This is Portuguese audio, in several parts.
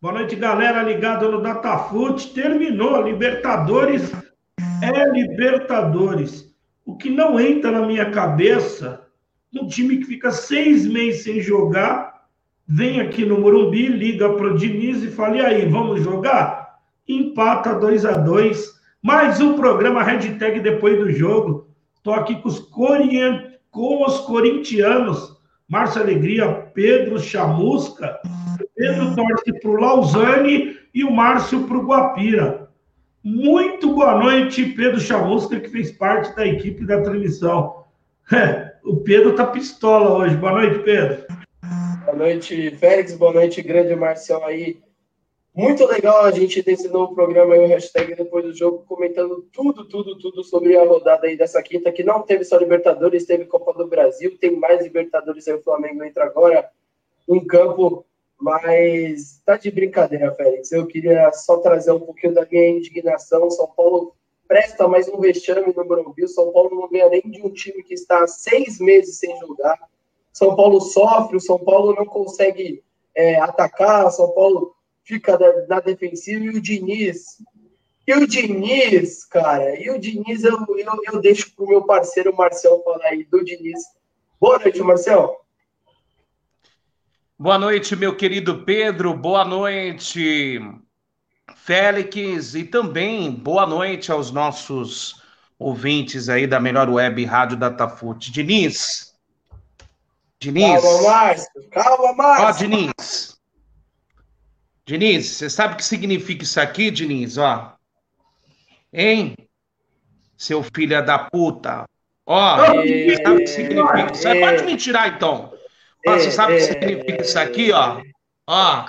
Boa noite, galera ligada no Datafute. Terminou Libertadores. É Libertadores. O que não entra na minha cabeça, um time que fica seis meses sem jogar, vem aqui no Morumbi, liga para o Diniz e fala: e aí, vamos jogar? Empata 2 a 2 Mais um programa hashtag depois do jogo. Estou aqui com os, com os corintianos. Márcio Alegria, Pedro Chamusca. Pedro torce para o Lausanne e o Márcio para o Guapira. Muito boa noite, Pedro Chamusca, que fez parte da equipe da transmissão. É, o Pedro tá pistola hoje. Boa noite, Pedro. Boa noite, Félix. Boa noite, grande Marcial aí. Muito legal a gente ter esse novo programa aí, o hashtag depois do jogo, comentando tudo, tudo, tudo sobre a rodada aí dessa quinta, que não teve só Libertadores, teve Copa do Brasil, tem mais Libertadores aí, o Flamengo entra agora em campo, mas tá de brincadeira, Félix. Eu queria só trazer um pouquinho da minha indignação. São Paulo presta mais um vexame no Morumbi. São Paulo não ganha nem de um time que está há seis meses sem jogar. São Paulo sofre, o São Paulo não consegue é, atacar, São Paulo fica na defensiva e o Diniz. E o Diniz, cara, e o Diniz eu, eu, eu deixo pro meu parceiro Marcel falar aí do Diniz. Boa noite, Marcel. Boa noite, meu querido Pedro. Boa noite, Félix. E também boa noite aos nossos ouvintes aí da melhor web Rádio Datafute. Diniz. Diniz. Calma, Márcio. Calma, Márcio. Ó, Diniz. Diniz, você sabe o que significa isso aqui, Diniz? Ó. Hein? Seu filho da puta. Ó, você sabe o que significa? Você pode me tirar, então. Ó, você sabe o que significa isso aqui, ó? Ó.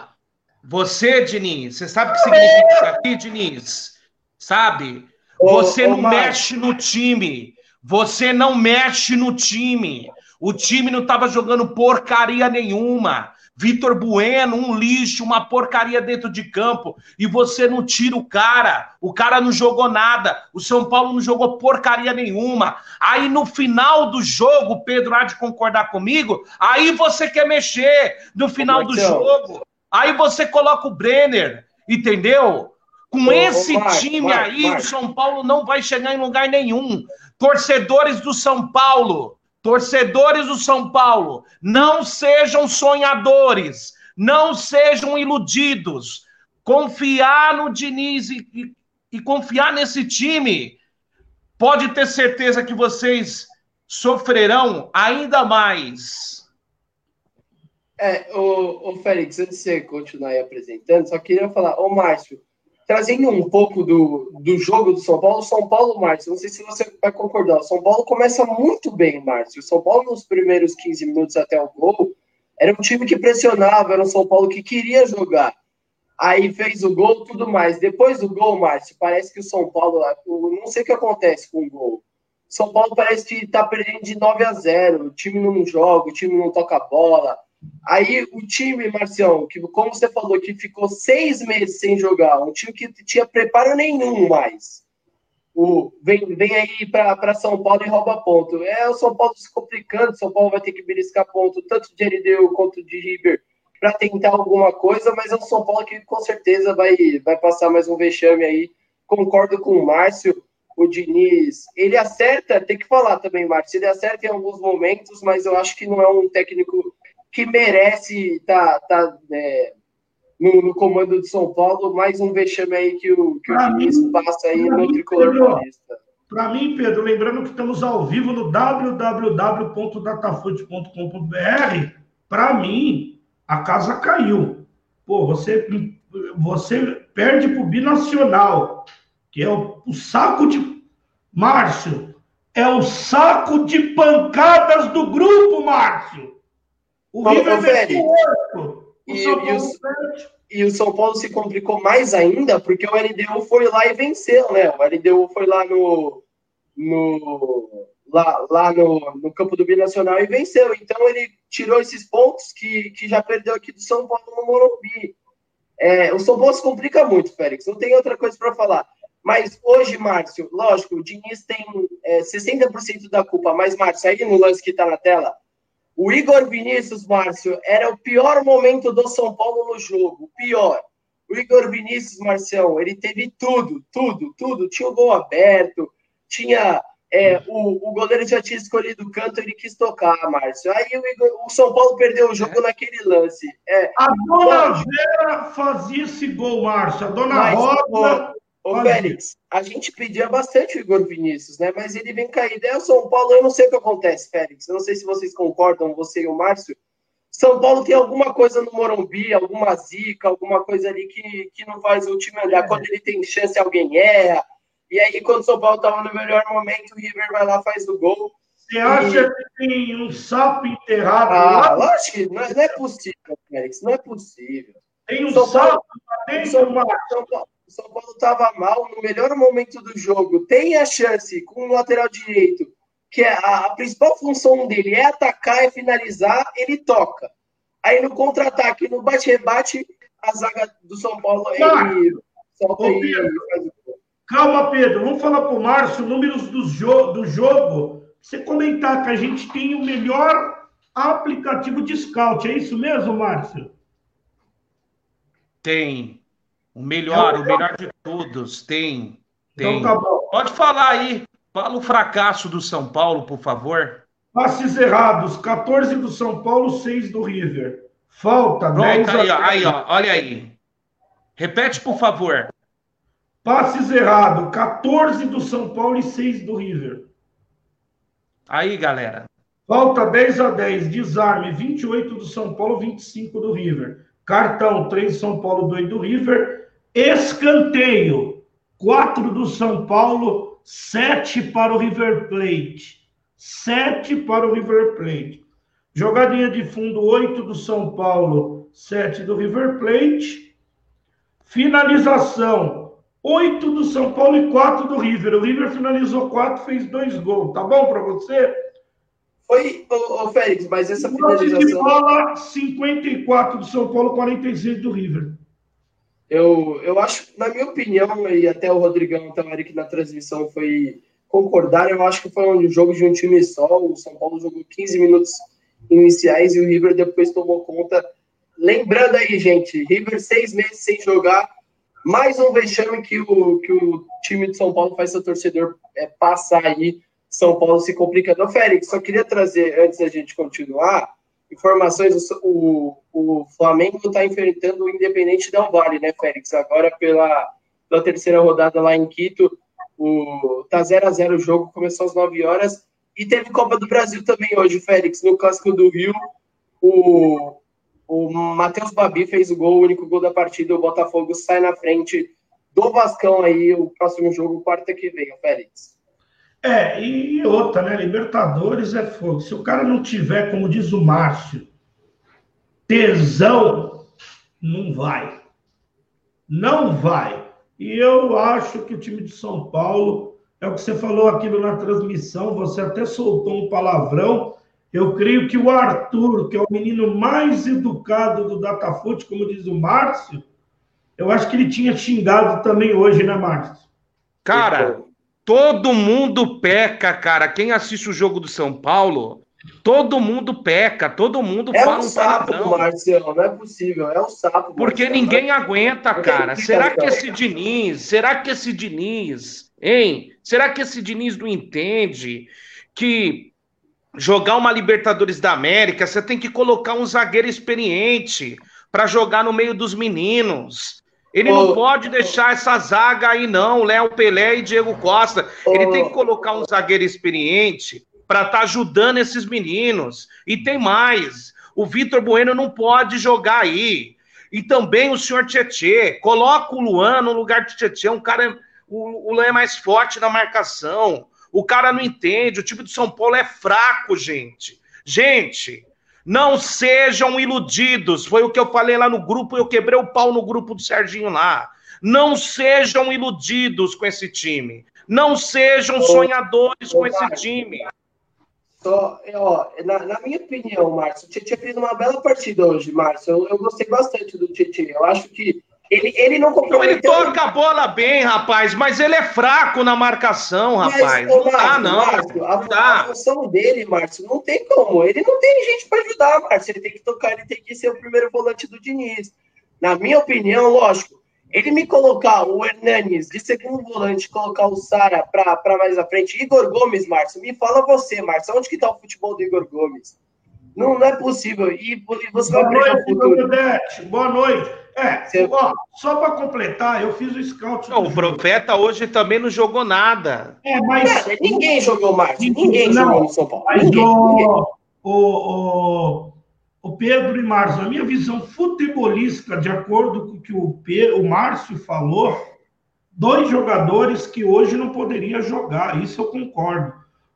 Você, Diniz, você sabe o que significa isso aqui, Diniz? Sabe? Você não mexe no time. Você não mexe no time. O time não estava jogando porcaria nenhuma. Vitor Bueno, um lixo, uma porcaria dentro de campo, e você não tira o cara, o cara não jogou nada, o São Paulo não jogou porcaria nenhuma. Aí no final do jogo, Pedro há de concordar comigo, aí você quer mexer no final do jogo, aí você coloca o Brenner, entendeu? Com ô, esse ô, time aí, o São Paulo não vai chegar em lugar nenhum. Torcedores do São Paulo, Torcedores do São Paulo, não sejam sonhadores, não sejam iludidos. Confiar no Diniz e, e, e confiar nesse time, pode ter certeza que vocês sofrerão ainda mais. É, o, o Félix, antes de você continuar aí apresentando, só queria falar, ô Márcio, trazendo um pouco do, do jogo do São Paulo, São Paulo, Márcio, não sei se você vai concordar, o São Paulo começa muito bem, Márcio. O São Paulo, nos primeiros 15 minutos até o gol, era um time que pressionava, era um São Paulo que queria jogar. Aí fez o gol, tudo mais. Depois do gol, Márcio, parece que o São Paulo, não sei o que acontece com o gol. São Paulo parece que tá perdendo de 9 a 0. O time não joga, o time não toca a bola. Aí o time, Marcião, que como você falou, que ficou seis meses sem jogar, um time que tinha preparo nenhum mais. O, vem, vem aí para São Paulo e rouba ponto. É o São Paulo se complicando, São Paulo vai ter que beliscar ponto, tanto de Erideu quanto de River, para tentar alguma coisa, mas é o São Paulo que com certeza vai, vai passar mais um vexame aí. Concordo com o Márcio, o Diniz. Ele acerta, tem que falar também, Márcio, ele acerta em alguns momentos, mas eu acho que não é um técnico que merece estar tá, tá, é, no, no, comando de São Paulo, mais um vexame aí que o, que o Diniz passa aí no mim, tricolor paulista. Para mim, Pedro, lembrando que estamos ao vivo no www.datafute.com.br, para mim, a casa caiu. Pô, você, você perde para o Binacional, que é o, o saco de. Márcio, é o saco de pancadas do grupo, Márcio. O Paulo River o e, e, o, e, o, São Paulo se complicou mais ainda porque o LDU foi lá e venceu, né? O LDU foi lá no, no lá, lá no, no campo do Binacional e venceu. Então ele tirou esses pontos que, que já perdeu aqui do São Paulo no Morumbi. É, o São Paulo se complica muito, Félix. Não tem outra coisa para falar. Mas hoje, Márcio, lógico, o Diniz tem é, 60% da culpa. Mas, Márcio, aí no lance que está na tela, o Igor Vinícius, Márcio, era o pior momento do São Paulo no jogo. Pior. O Igor Vinícius, Marcião, ele teve tudo, tudo, tudo. Tinha o gol aberto, tinha. É, o, o goleiro já tinha escolhido o canto, ele quis tocar, Márcio. Aí o, Igor, o São Paulo perdeu o jogo é. naquele lance. É, a dona. Vera fazia esse gol, Márcio. A dona Rosa. Ô, ô Félix, a gente pedia bastante o Igor Vinícius, né? Mas ele vem cair. Daí o São Paulo, eu não sei o que acontece, Félix. Eu não sei se vocês concordam, você e o Márcio. São Paulo tem alguma coisa no Morumbi, alguma zica, alguma coisa ali que, que não faz o time olhar. É. Quando ele tem chance, alguém erra. E aí, quando o São Paulo estava no melhor momento, o River vai lá faz o gol. Você acha e... que tem um sapo enterrado ah, lá? Lógico que não é, não é possível, Félix. Não é possível. Tem um São sapo Paulo, São, Paulo, São Paulo, São Paulo estava mal no melhor momento do jogo. Tem a chance com o lateral direito que é a, a, principal função dele é atacar, é finalizar, ele toca. Aí no contra-ataque, no bate-rebate, a zaga do São Paulo ele solta Ô, Pedro, Calma, Pedro. Vamos falar para o Márcio números do, jo do jogo. Você comentar que a gente tem o melhor aplicativo de scout. É isso mesmo, Márcio? Tem. O melhor, o melhor de todos. Tem. Tem. Então tá bom. Pode falar aí. Fala o fracasso do São Paulo, por favor. Passes errados, 14 do São Paulo, 6 do River. Falta Pronto, 10 aí, ó, aí, ó, olha aí. Repete, por favor. Passes errados, 14 do São Paulo e 6 do River. Aí, galera. Falta 10 a 10, desarme, 28 do São Paulo, 25 do River. Cartão, 3 do São Paulo, 2 do River. Escanteio, 4 do São Paulo, Sete para o River Plate. Sete para o River Plate. Jogadinha de fundo, oito do São Paulo, sete do River Plate. Finalização, oito do São Paulo e quatro do River. O River finalizou quatro, fez dois gols. Tá bom para você? Foi, ô, ô Félix, mas essa finalização... De bola, 54 do São Paulo, 46 do River. Eu, eu acho, na minha opinião, e até o Rodrigão aqui na transmissão foi concordar, eu acho que foi um jogo de um time só. O São Paulo jogou 15 minutos iniciais e o River depois tomou conta. Lembrando aí, gente, River seis meses sem jogar, mais um vexame que o, que o time de São Paulo faz seu torcedor é, passar aí. São Paulo se complicando. Félix, só queria trazer, antes da gente continuar, informações, o, o Flamengo está enfrentando o Independente Del Vale, né, Félix? Agora pela, pela terceira rodada lá em Quito, o, tá 0 a 0 o jogo, começou às 9 horas. E teve Copa do Brasil também hoje, Félix, no Clássico do Rio. O, o Matheus Babi fez o gol, o único gol da partida. O Botafogo sai na frente do Vascão aí, o próximo jogo, quarta que vem, Félix. É, e outra, né? Libertadores é fogo. Se o cara não tiver, como diz o Márcio, tesão, não vai. Não vai. E eu acho que o time de São Paulo, é o que você falou aquilo na transmissão, você até soltou um palavrão. Eu creio que o Arthur, que é o menino mais educado do Datafoot, como diz o Márcio, eu acho que ele tinha xingado também hoje, né, Márcio? Cara, Todo mundo peca, cara. Quem assiste o jogo do São Paulo, todo mundo peca, todo mundo é fala um sapo, palavrão. Marcelo, não é possível, é um sapo. Porque Marcelo, ninguém aguenta, cara. Será que esse Diniz, será que esse Diniz, hein? Será que esse Diniz não entende que jogar uma Libertadores da América, você tem que colocar um zagueiro experiente para jogar no meio dos meninos. Ele não pode deixar essa zaga aí, não. Léo Pelé e Diego Costa. Ele tem que colocar um zagueiro experiente para estar tá ajudando esses meninos. E tem mais. O Vitor Bueno não pode jogar aí. E também o senhor Tietê. Coloca o Luan no lugar de Tietê. Um cara. O, o Luan é mais forte na marcação. O cara não entende. O time do São Paulo é fraco, gente. Gente, não sejam iludidos. Foi o que eu falei lá no grupo, eu quebrei o pau no grupo do Serginho lá. Não sejam iludidos com esse time. Não sejam sonhadores com esse time. Só, ó, na, na, minha opinião, Márcio, o Tietchan fez uma bela partida hoje, Márcio. Eu, eu gostei bastante do Tietchan. Eu acho que ele, ele não comprometeu. Ele toca a bola bem, rapaz, mas ele é fraco na marcação, rapaz. Mas, não Márcio, dá, não. Márcio, a, a, função dele, Márcio, não tem como. Ele não tem gente para ajudar, Márcio. Ele tem que tocar, ele tem que ser o primeiro volante do Diniz. Na minha opinião, lógico, Ele me colocar o Hernanes de segundo volante, colocar o Sara para mais à frente, Igor Gomes, Márcio, me fala você, Márcio, onde que tá o futebol do Igor Gomes? Não, não é possível. E, e você Boa vai noite, futuro. Boa noite. É, você... ó, só para completar, eu fiz o scout. Não, o Profeta hoje também não jogou nada. É, mas. É, ninguém jogou mais. Ninguém não, jogou no São Paulo. Mas ninguém, o, ninguém. O, o, o Pedro e Márcio, a minha visão futebolística, de acordo com o que o, Pedro, o Márcio falou, dois jogadores que hoje não poderiam jogar, isso eu concordo.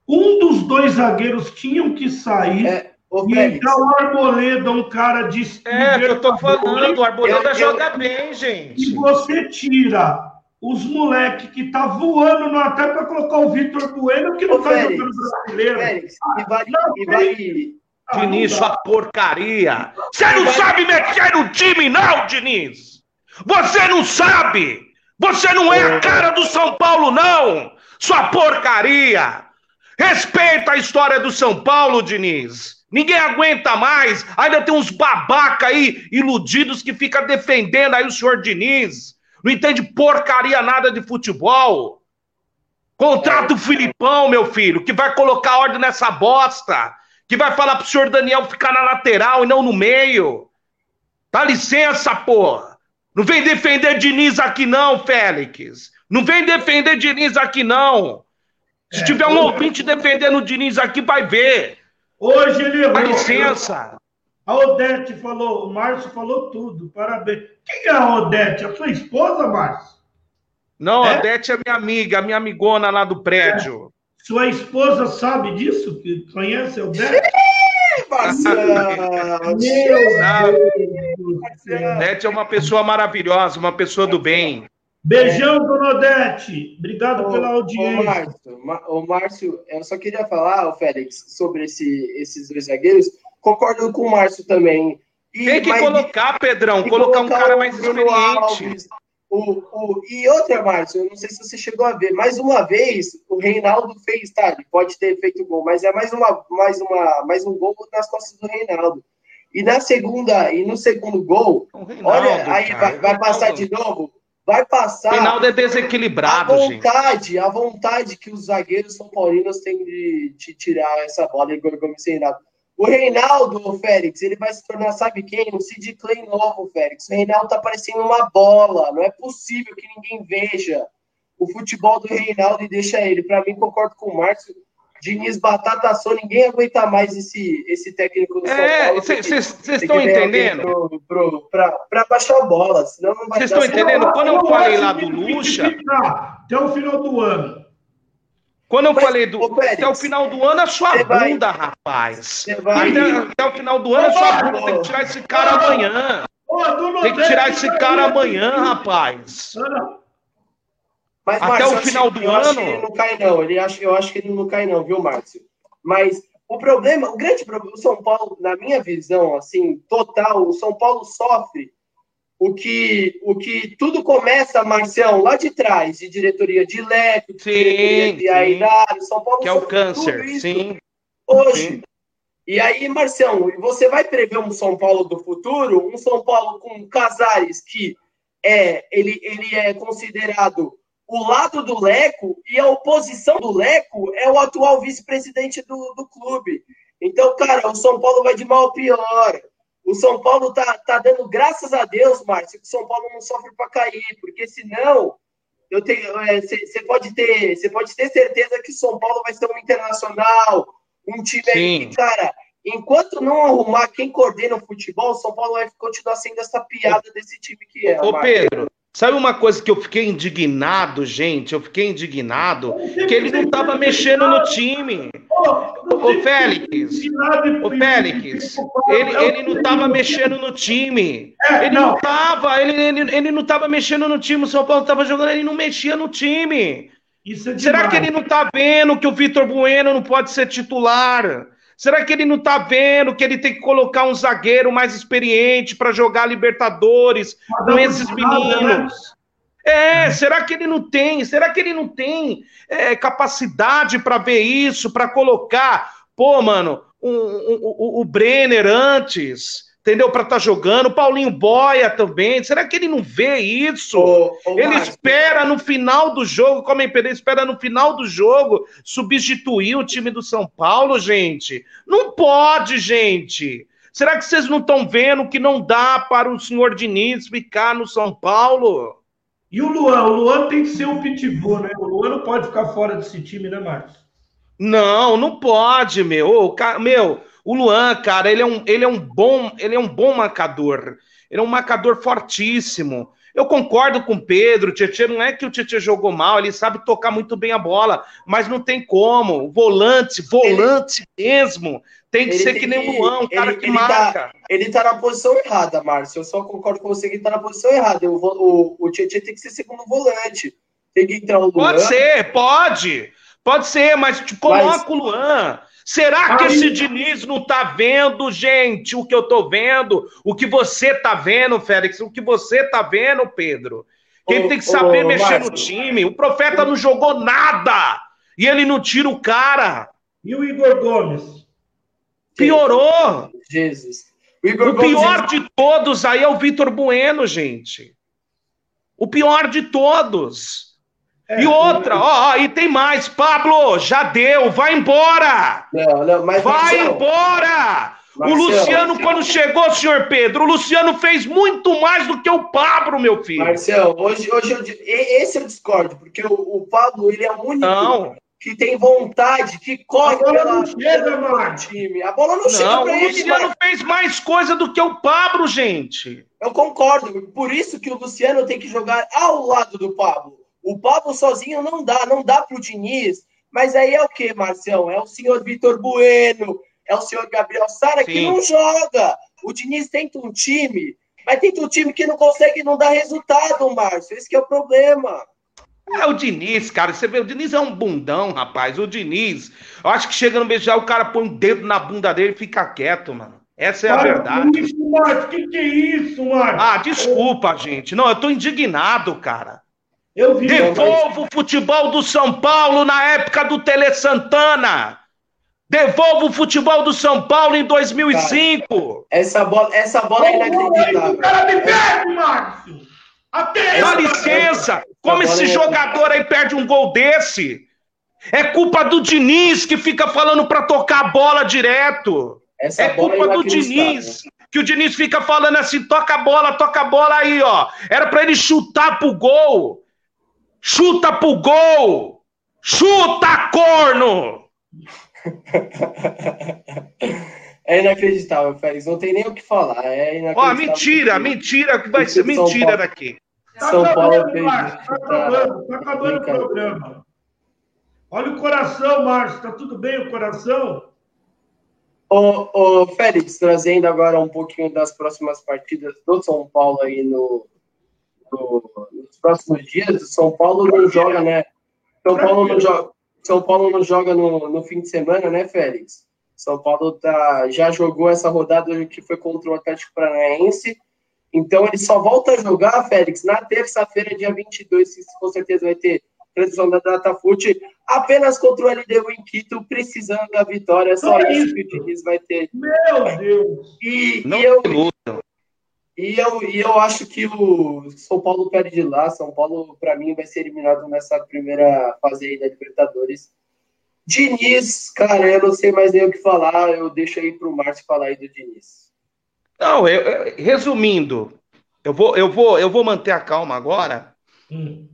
Um dos dois zagueiros tinham que sair. É Ô, e entrar o Arboleda, um cara de. É, que eu tô falando, o Arboleda eu, joga eu, bem, gente. E você tira os moleques que tá voando no até para colocar o Vitor Bueno, que não Ô, tá Félix, jogando brasileiro. Félix, ah, e vale, não, e vale... Ah, Diniz, sua porcaria. Você não sabe mexer no time, não, Diniz. Você não sabe. Você não é a cara do São Paulo, não. Sua porcaria. Respeita a história do São Paulo, Diniz. Ninguém aguenta mais. Ainda tem uns babaca aí, iludidos, que fica defendendo aí o senhor Diniz. Não entende porcaria nada de futebol. Contrata o Filipão, meu filho, que vai colocar ordem nessa bosta. Que vai falar pro senhor Daniel ficar na lateral e não no meio. Dá licença, porra. Não vem defender Diniz aqui não, Félix. Não vem defender Diniz aqui não. Se é, tiver um ouvinte defendendo o Diniz aqui, vai ver. Hoje ele errou. Dá licença. A Odete falou, o Márcio falou tudo, parabéns. Quem é a Odete? A sua esposa, Márcio? Não, é? a Odete é minha amiga, minha amigona lá do prédio. É. Sua esposa sabe disso? Que conhece a Odete? Meu Deus! Odete é uma pessoa maravilhosa, uma pessoa do bem. Beijão, Dona Odete. Obrigado ô, pela audiência. Ô, Márcio, ô, Márcio, eu só queria falar, ô, Félix, sobre esse, esses dois zagueiros. Concordo com o Márcio também. E, Tem que mas, colocar, Pedrão, colocar, colocar, um cara mais experiente. Alves, o, o, e outra, Márcio, eu não sei se você chegou a ver, mais uma vez, o Reinaldo fez, tá? Ele pode ter feito gol, mas é mais, uma, mais, uma, mais um gol nas costas do Reinaldo. E na segunda, e no segundo gol, Reinaldo, olha, aí vai, vai passar de novo vai passar. O Reinaldo é desequilibrado, a vontade, gente. A vontade que os zagueiros são paulinos têm de, de tirar essa bola e Gomes Reinaldo. O Reinaldo, o Félix, ele vai se tornar, sabe quem? Um Sid Clay novo, Félix. O Reinaldo tá parecendo uma bola. Não é possível que ninguém veja o futebol do Reinaldo e deixa ele. Para mim, concordo com o Márcio. Diniz Batata só, ninguém aguenta mais esse, esse técnico do São é, Paulo. Vocês estão entendendo? Para baixar a bola, senão não vai Vocês estão entendendo? Quando eu falei lá do Lucha. Até o final do ano. Quando eu Mas, falei do. até o final do ano, a sua bunda, rapaz. Até, até, o final do ano, a sua bunda. Tem que tirar esse cara amanhã. Tem que tirar esse cara amanhã, rapaz. Mas, Até Márcio, o final do ano. Acho que ele não cai, não. Ele acha, eu acho que ele não cai, não, viu, Márcio? Mas o problema, o grande problema, o São Paulo, na minha visão, assim, total, o São Paulo sofre o que, o que tudo começa, Marcião, lá de trás, de diretoria de Leco, de diretoria de Aidar, São Paulo que é o câncer, sim. Hoje. Sim. E aí, Marcião, você vai prever um São Paulo do futuro, um São Paulo com Casares, que é, ele, ele é considerado o lado do Leco e a oposição do Leco é o atual vice-presidente do, do clube. Então, cara, o São Paulo vai de mal a pior. O São Paulo tá, tá dando graças a Deus, Márcio, que o São Paulo não sofre para cair, porque senão eu tenho, você é, pode ter, você pode ter certeza que o São Paulo vai ser um internacional, um time aí que, cara, enquanto não arrumar quem coordena o futebol, o São Paulo vai continuar sendo essa piada desse time que é. Ô, Pedro, Sabe uma coisa que eu fiquei indignado, gente? Eu fiquei indignado que ele não estava mexendo no time. O Félix, o Félix, ele, ele não estava mexendo no time. Ele não estava, ele, ele, ele não estava mexendo no time. O São Paulo estava jogando, ele não mexia no time. É Será que ele não está vendo que o Vitor Bueno não pode ser titular? Será que ele não está vendo que ele tem que colocar um zagueiro mais experiente para jogar Libertadores com esses né? meninos? É, será que ele não tem? Será que ele não tem é, capacidade para ver isso, para colocar? Pô, mano, o, o, o Brenner antes, entendeu? Para estar tá jogando. Paulinho Boia também. Será que ele não vê isso? Ô, ô, ele Marcos. espera no final do jogo, como é ele espera no final do jogo substituir o time do São Paulo, gente. Não pode, gente. Será que vocês não estão vendo que não dá para o senhor Diniz ficar no São Paulo? E o Luan? O Luan tem que ser o pitbull, né? O Luan não pode ficar fora desse time, né, Marcos? Não, não pode, meu. Ô, meu, o Luan, cara, ele é um, ele é um bom, ele é um bom marcador. Ele é um marcador fortíssimo. Eu concordo com o Pedro, o Tietchan não é que o Tietchan jogou mal, ele sabe tocar muito bem a bola, mas não tem como. Volante, volante ele, mesmo. Tem que ser que nem o Luan, um cara ele, que ele tá- marca. Tá, ele tá na posição errada, Márcio. Eu só concordo com você que ele tá na posição errada. O, o, o Tietchan tem que ser segundo volante. Tem que entrar o Luan. Pode ser, pode. Pode ser, mas coloca mas... o Luan. Será que esse Diniz não tá vendo, gente, o que eu tô vendo? O que você tá vendo, Félix? O que você tá vendo, Pedro? Quem tem que saber mexer no time. O profeta não jogou nada. E ele não tira o cara. E o Igor Gomes? Piorou. Jesus. O, o pior Gomes... de todos aí é o Vitor Bueno, gente. O pior de todos. É, e outra, ó, e tem mais, Pablo, já deu, vai embora! Não, não, mas vai Marcelo, embora! Marcelo, o Luciano, Marcelo. quando chegou, senhor Pedro, o Luciano fez muito mais do que o Pablo, meu filho. Marcelo, hoje, hoje eu, esse eu discordo, porque o, o Pablo, ele é o único não. que tem vontade, que corre pela, chega, time. A bola não, não chega pra ele. O Luciano mas... fez mais coisa do que o Pablo, gente. Eu concordo, por isso que o Luciano tem que jogar ao lado do Pablo. O Pablo sozinho não dá, não dá para o Diniz. Mas aí é o que, Marcião? É o senhor Vitor Bueno, é o senhor Gabriel Sara que não joga. O Diniz tenta um time, mas tenta um time que não consegue não dar resultado, Márcio. Esse é o problema. É o Diniz, cara. Você vê, o Diniz é um bundão, rapaz. O Diniz, eu acho que chega no beijar, o cara põe um dedo na bunda dele e fica quieto, mano. Essa é a verdade. Isso, Márcio. Que que é isso, Márcio? Ah, desculpa, gente. Não, eu tô indignado, cara. Eu vi. Devolva o futebol do São Paulo na época do Tele Santana. Devolva o futebol do São Paulo em 2005. Cara, essa bola, essa bola é inacreditável. O cara me perde, Márcio. Até Dá licença. Como esse é... jogador aí perde um gol desse? É culpa do Diniz que fica falando para tocar a bola direto. Essa é culpa é do Diniz. Que o Diniz fica falando assim: toca a bola, toca a bola aí, ó. Era para ele chutar pro gol. Chuta pro gol! Chuta, corno! É inacreditável, Félix. Não tem nem o que falar. É inacreditável. Ó, mentira, mentira, que vai ser mentira daqui. São tá Paulo fez Tá acabando, tá acabando o programa. Olha o coração, Márcio. Tá tudo bem o coração? Ô, ô, Félix, trazendo agora um pouquinho das próximas partidas do São Paulo aí no, no, nos próximos dias, o São Paulo não joga, né? São Paulo não joga, São Paulo não joga no, no fim de semana, né, Félix? São Paulo tá, já jogou essa rodada que foi contra o Atlético Paranaense. Então ele só volta a jogar, Félix, na terça-feira, dia 22, que com certeza vai ter transmissão da DataFoot, apenas contra o LDU em Quito, precisando da vitória. Só isso que o Diniz vai ter. Meu Deus! E, e eu, e eu, e eu acho que o São Paulo perde lá. São Paulo, para mim, vai ser eliminado nessa primeira fase aí da Libertadores. Diniz, cara, eu não sei mais nem o que falar. Eu deixo aí pro Márcio falar aí do Diniz. Não, eu, eu, resumindo, eu vou, eu, vou, eu vou manter a calma agora. Hum.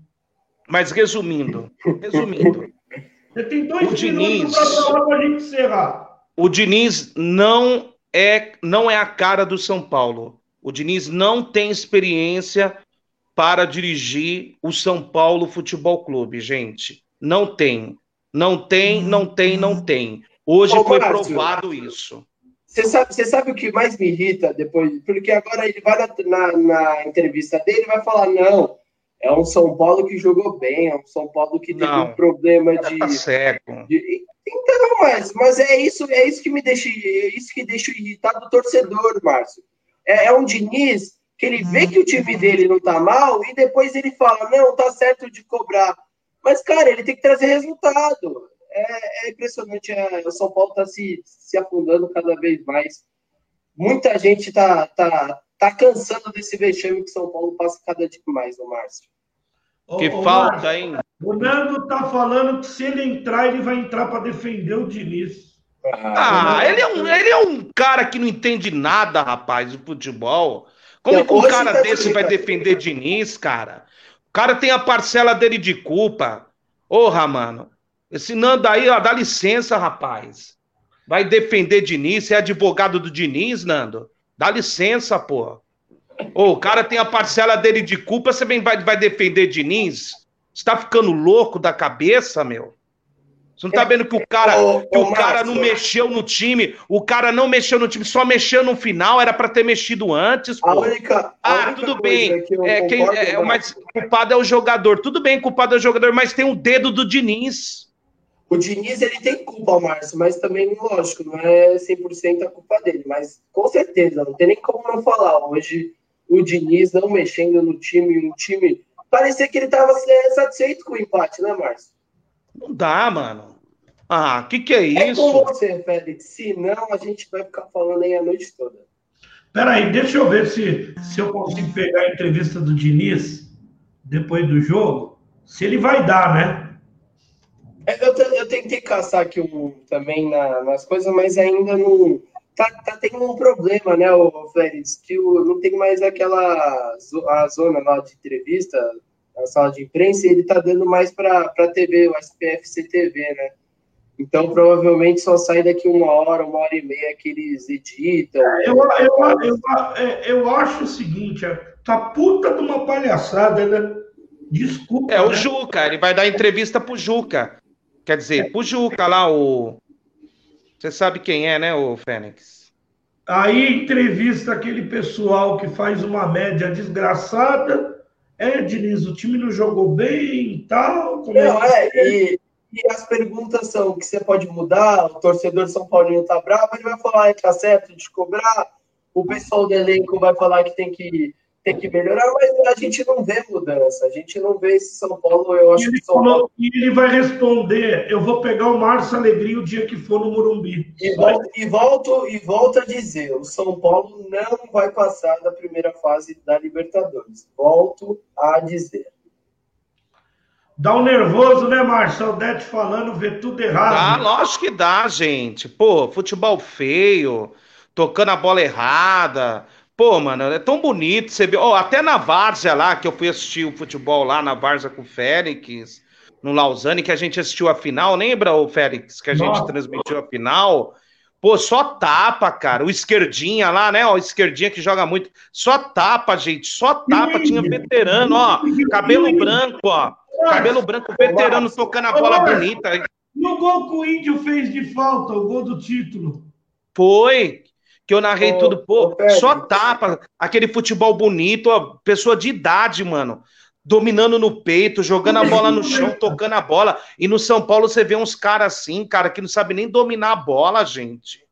Mas resumindo, resumindo. Você tem dois o Diniz, para gente encerrar. O Diniz não é, não é a cara do São Paulo. O Diniz não tem experiência para dirigir o São Paulo Futebol Clube, gente. Não tem. Não tem, não tem, não tem. Hoje Ô, foi Márcio, provado isso. Você sabe, você sabe o que mais me irrita depois? Porque agora ele vai na, na, na entrevista dele e vai falar: não, é um São Paulo que jogou bem, é um São Paulo que teve não, um problema de, tá cego. de. Então, mas, mas é isso, é isso que me deixa, é isso que deixa irritado o torcedor, Márcio é, é um Diniz que ele vê que o time dele não tá mal e depois ele fala, não, tá certo de cobrar. Mas, cara, ele tem que trazer resultado. É, é impressionante, é, o São Paulo tá se, se afundando cada vez mais. muita gente tá, tá, tá cansando desse vexame que São Paulo passa cada dia mais, o Márcio. Que ô, falta, hein? O Nando tá falando que se ele entrar, ele vai entrar para defender o Diniz. Ah, ah ele, é um, ele é um cara que não entende nada, rapaz, de futebol. Como é que um cara tá desse vai defender Diniz, cara? O cara tem a parcela dele de culpa. Porra, mano. Esse Nando aí, ó, dá licença, rapaz. Vai defender Diniz? Você é advogado do Diniz, Nando? Dá licença, pô. Ô, o cara tem a parcela dele de culpa, você vai, vai defender Diniz? Você tá ficando louco da cabeça, meu? Você não tá vendo que o cara, que o cara não mexeu no time? O cara não mexeu no time, só mexeu no final, era para ter mexido antes. Pô. A única, a ah, única tudo bem. É, quem, é, mas culpado é o jogador. Tudo bem, culpado é o jogador, mas tem o um dedo do Diniz. O Diniz ele tem culpa, Márcio, mas também, lógico, não é 100% a culpa dele. Mas com certeza, não tem nem como não falar. Hoje, o Diniz não mexendo no time, um time. Parecia que ele estava satisfeito com o empate, né, Márcio? Não dá, mano. Ah, que que é isso? É com você, Félix. Se não, a gente vai ficar falando aí a noite toda. Peraí, deixa eu ver se, se eu consigo pegar a entrevista do Diniz depois do jogo. Se ele vai dar, né? É, eu, eu tentei caçar aqui um, também na, nas coisas, mas ainda não. Tá, tá tendo um problema, né, o Félix? Que o, não tem mais aquela a zona lá de entrevista, a sala de imprensa, e ele tá dando mais para a TV, o SPFC TV, né? Então, provavelmente só sai daqui uma hora, uma hora e meia que eles editam. Eu, eu, eu, é, eu acho o seguinte, é, tá puta de uma palhaçada, né? Desculpa. É o né? Juca, ele vai dar entrevista pro Juca. Quer dizer, pro Juca lá, o. Você sabe quem é, né, o Fênix? Aí entrevista aquele pessoal que faz uma média desgraçada. É, Diniz, o time não jogou bem e tal. Como não, é, é e, e as perguntas são que você pode mudar, o torcedor São Paulino tá bravo, ele vai falar que tá certo de cobrar, o pessoal do elenco vai falar que tem que, tem que melhorar, mas a gente não vê mudança, a gente não vê esse São Paulo, eu acho ele que São falou, Paulo... E ele vai responder, eu vou pegar o Márcio Alegria o dia que for no Morumbi. E, volto, e, volto, e volto a dizer, o São Paulo não vai passar da primeira fase da Libertadores. Volto a dizer. Dá um nervoso, né, Marcelo? Dete falando, vê tudo errado. Ah, lógico que dá, gente. Pô, futebol feio, tocando a bola errada. Pô, mano, é tão bonito você. Oh, até na Várzea lá, que eu fui assistir o futebol lá na Várzea com o Félix, no Lausanne, que a gente assistiu a final. Lembra, o Félix, que a gente Nossa. transmitiu a final? Pô, só tapa, cara. O esquerdinha lá, né? Ó, o esquerdinha que joga muito. Só tapa, gente. Só tapa. Tinha veterano, ó. Cabelo branco, ó. Cabelo branco, veterano tocando a bola bonita. E o gol que o Índio fez de falta, o gol do título? Foi, que eu narrei tudo. Pô, só tapa, aquele futebol bonito, ó, pessoa de idade, mano. Dominando no peito, jogando a bola no chão, tocando a bola. E no São Paulo você vê uns caras assim, cara, que não sabe nem dominar a bola, gente.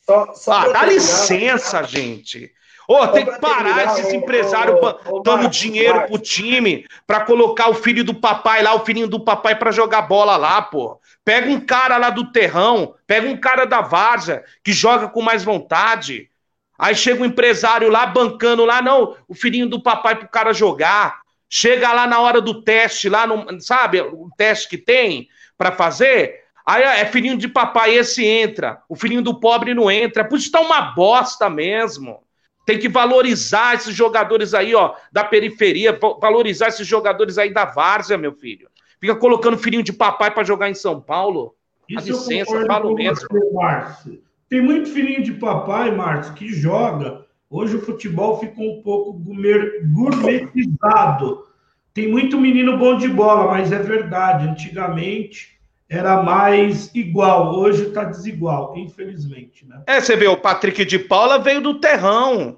Só, só ah, dá licença, gente. Ô, oh, tem que parar esses empresários dando dinheiro Marcos. pro time para colocar o filho do papai lá, o filhinho do papai para jogar bola lá, pô. Pega um cara lá do terrão, pega um cara da Várzea que joga com mais vontade. Aí chega um empresário lá bancando lá, não, o filhinho do papai pro cara jogar. Chega lá na hora do teste, lá no, sabe, o teste que tem para fazer. Aí é filhinho de papai, esse entra. O filhinho do pobre não entra. Por isso tá uma bosta mesmo. Tem que valorizar esses jogadores aí, ó, da periferia, valorizar esses jogadores aí da várzea, meu filho. Fica colocando filhinho de papai para jogar em São Paulo. Isso A licença, falo mesmo. Você, Tem muito filhinho de papai, Márcio, que joga. Hoje o futebol ficou um pouco gourmetizado. Tem muito menino bom de bola, mas é verdade. Antigamente era mais igual, hoje está desigual, infelizmente. Né? É, você vê, o Patrick de Paula veio do terrão,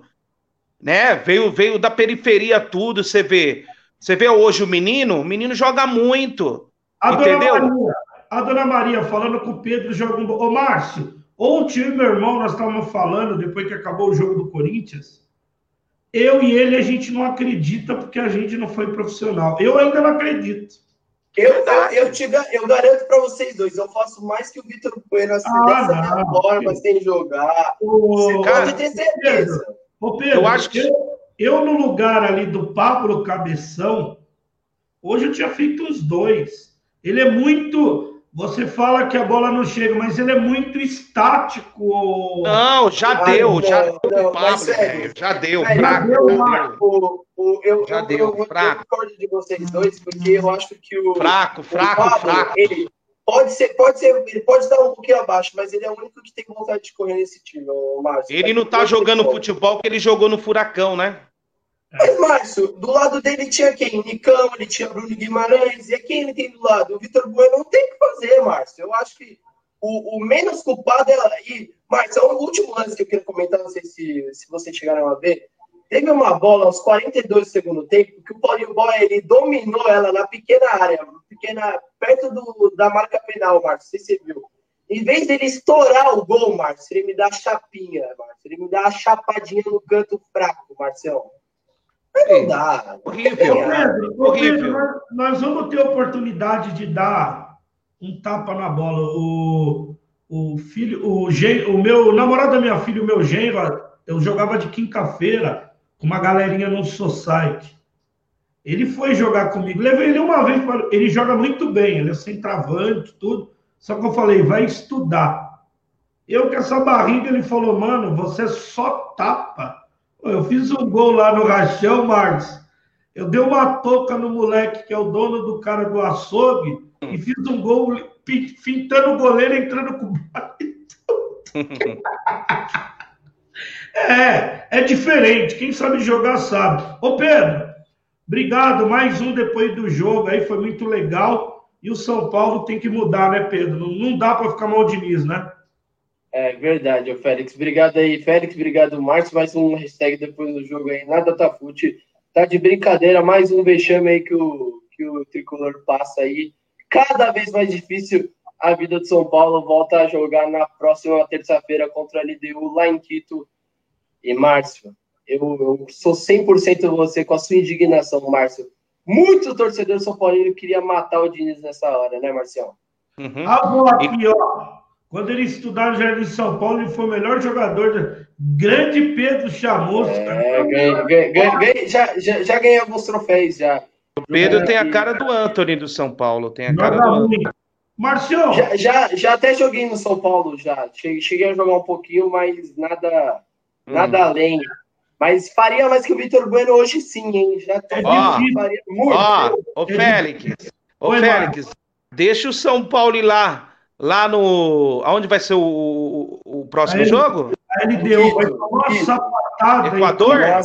né? Veio, veio da periferia tudo, você vê. Você vê hoje o menino, o menino joga muito. A entendeu? Dona Maria, a dona Maria falando com o Pedro joga um. Ô, Márcio, ontem eu e meu irmão, nós estávamos falando, depois que acabou o jogo do Corinthians, eu e ele, a gente não acredita porque a gente não foi profissional. Eu ainda não acredito. Eu, eu, eu, te, eu garanto para vocês dois, eu faço mais que o Vitor Bueno assim, ah, dessa forma, sem jogar. Você cara, pode ter certeza. Ô Pedro, eu acho que. Eu, eu, no lugar ali do Pablo Cabeção, hoje eu tinha feito os dois. Ele é muito. Você fala que a bola não chega, mas ele é muito estático. Não, já ah, deu, não, já deu não, Pablo, é, já deu, é, fraco. Já deu, o, o, eu, já eu, deu, eu, fraco. Eu concordo de vocês dois, porque eu acho que o. Fraco, fraco, o Pablo, fraco. Ele pode ser, pode ser, ele pode estar um pouquinho abaixo, mas ele é o único que tem vontade de correr nesse time, o Márcio. Ele não tá jogando futebol porque ele jogou no Furacão, né? Mas, Márcio, do lado dele tinha quem? Nicão, ele tinha Bruno Guimarães, e quem ele tem do lado? O Vitor Bueno não tem o que fazer, Márcio. Eu acho que o, o menos culpado é. E, Márcio, o último lance que eu queria comentar, não sei se, se vocês chegaram a ver. Teve uma bola aos 42 do segundo tempo que o Paulinho Boy ele dominou ela na pequena área, pequena, perto do, da marca penal, Márcio. Se você viu. Em vez dele estourar o gol, Márcio, ele me dá a chapinha, Márcio. Ele me dá a chapadinha no canto fraco, Marcelo. Não dá. Horrível. Pedro, horrível. Pedro, nós, nós, vamos ter oportunidade de dar um tapa na bola. O, o filho, o, gen, o meu o namorado da minha filha, o meu genro, eu jogava de quinta-feira com uma galerinha no society. Ele foi jogar comigo. Levei ele uma vez para. Ele joga muito bem, ele é centroavante, tudo. Só que eu falei, vai estudar. Eu com essa barriga, ele falou, mano, você só tapa. Eu fiz um gol lá no Rachão, Marcos. Eu dei uma toca no moleque, que é o dono do cara do açougue, e fiz um gol fintando o goleiro entrando com É, é diferente. Quem sabe jogar sabe. Ô Pedro, obrigado. Mais um depois do jogo aí, foi muito legal. E o São Paulo tem que mudar, né, Pedro? Não, dá para ficar mal de Diniz, né? É verdade, o Félix. Obrigado aí, Félix. Obrigado, Marcos. Mais um hashtag depois do jogo aí na Datafute. Tá de brincadeira, mais um vexame aí que o, que o tricolor passa aí. Cada vez mais difícil a vida do São Paulo. Volta a jogar na próxima terça-feira contra a LDU lá em Quito. E, Márcio, eu, eu sou 100% você com a sua indignação, Márcio. Muito torcedor São Paulino queria matar o Diniz nessa hora, né, Marcião? Uhum. A bola aqui, ó. Quando ele estudar no Jardim de São Paulo, ele foi o melhor jogador. Grande Pedro Chamoso. É, ganhei, ganhei, ganhei, já, já, já ganhei alguns troféus já. O Pedro tem a cara do Anthony do São Paulo. Tem a cara do Anthony. Marcião! Já, já, já, até joguei no São Paulo, já. Cheguei a jogar um pouquinho, mas nada, hum. nada além. Mas faria mais que o Vitor Bueno hoje sim, hein? Já tô ó, faria muito. Ó, ô Félix, ô Félix, deixa o São Paulo ir lá lá no. Aonde vai ser o, o, próximo a jogo? A LDU vai tomar uma sapatada. Equador? é.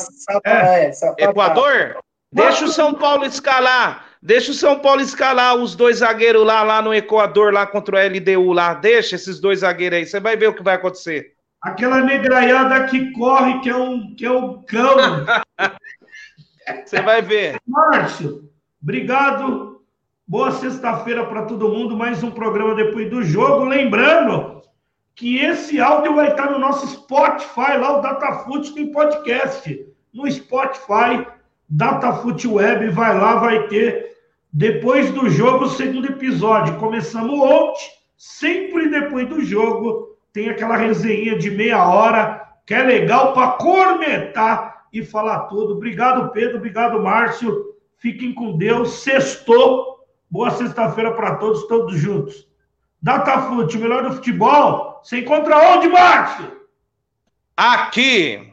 É, Equador? Deixa o São Paulo escalar. Deixa o São Paulo escalar os dois zagueiros lá, lá no Equador, lá contra o LDU lá. Deixa esses dois zagueiros aí. Você vai ver o que vai acontecer. Aquela negraiada que corre, que é um, que é um cão. Você vai ver. Márcio, obrigado Boa sexta-feira para todo mundo, mais um programa depois do jogo. Lembrando que esse áudio vai estar no nosso Spotify, lá o Datafute tem podcast. No Spotify, Datafute Web, vai lá, vai ter depois do jogo o segundo episódio. Começamos ontem, sempre depois do jogo, tem aquela resenha de meia hora, que é legal para cornetar e falar tudo. Obrigado, Pedro, obrigado, Márcio. Fiquem com Deus. Sextou Boa sexta-feira para todos, todos juntos. Datafute, melhor do futebol. Você encontra onde, Márcio? Aqui.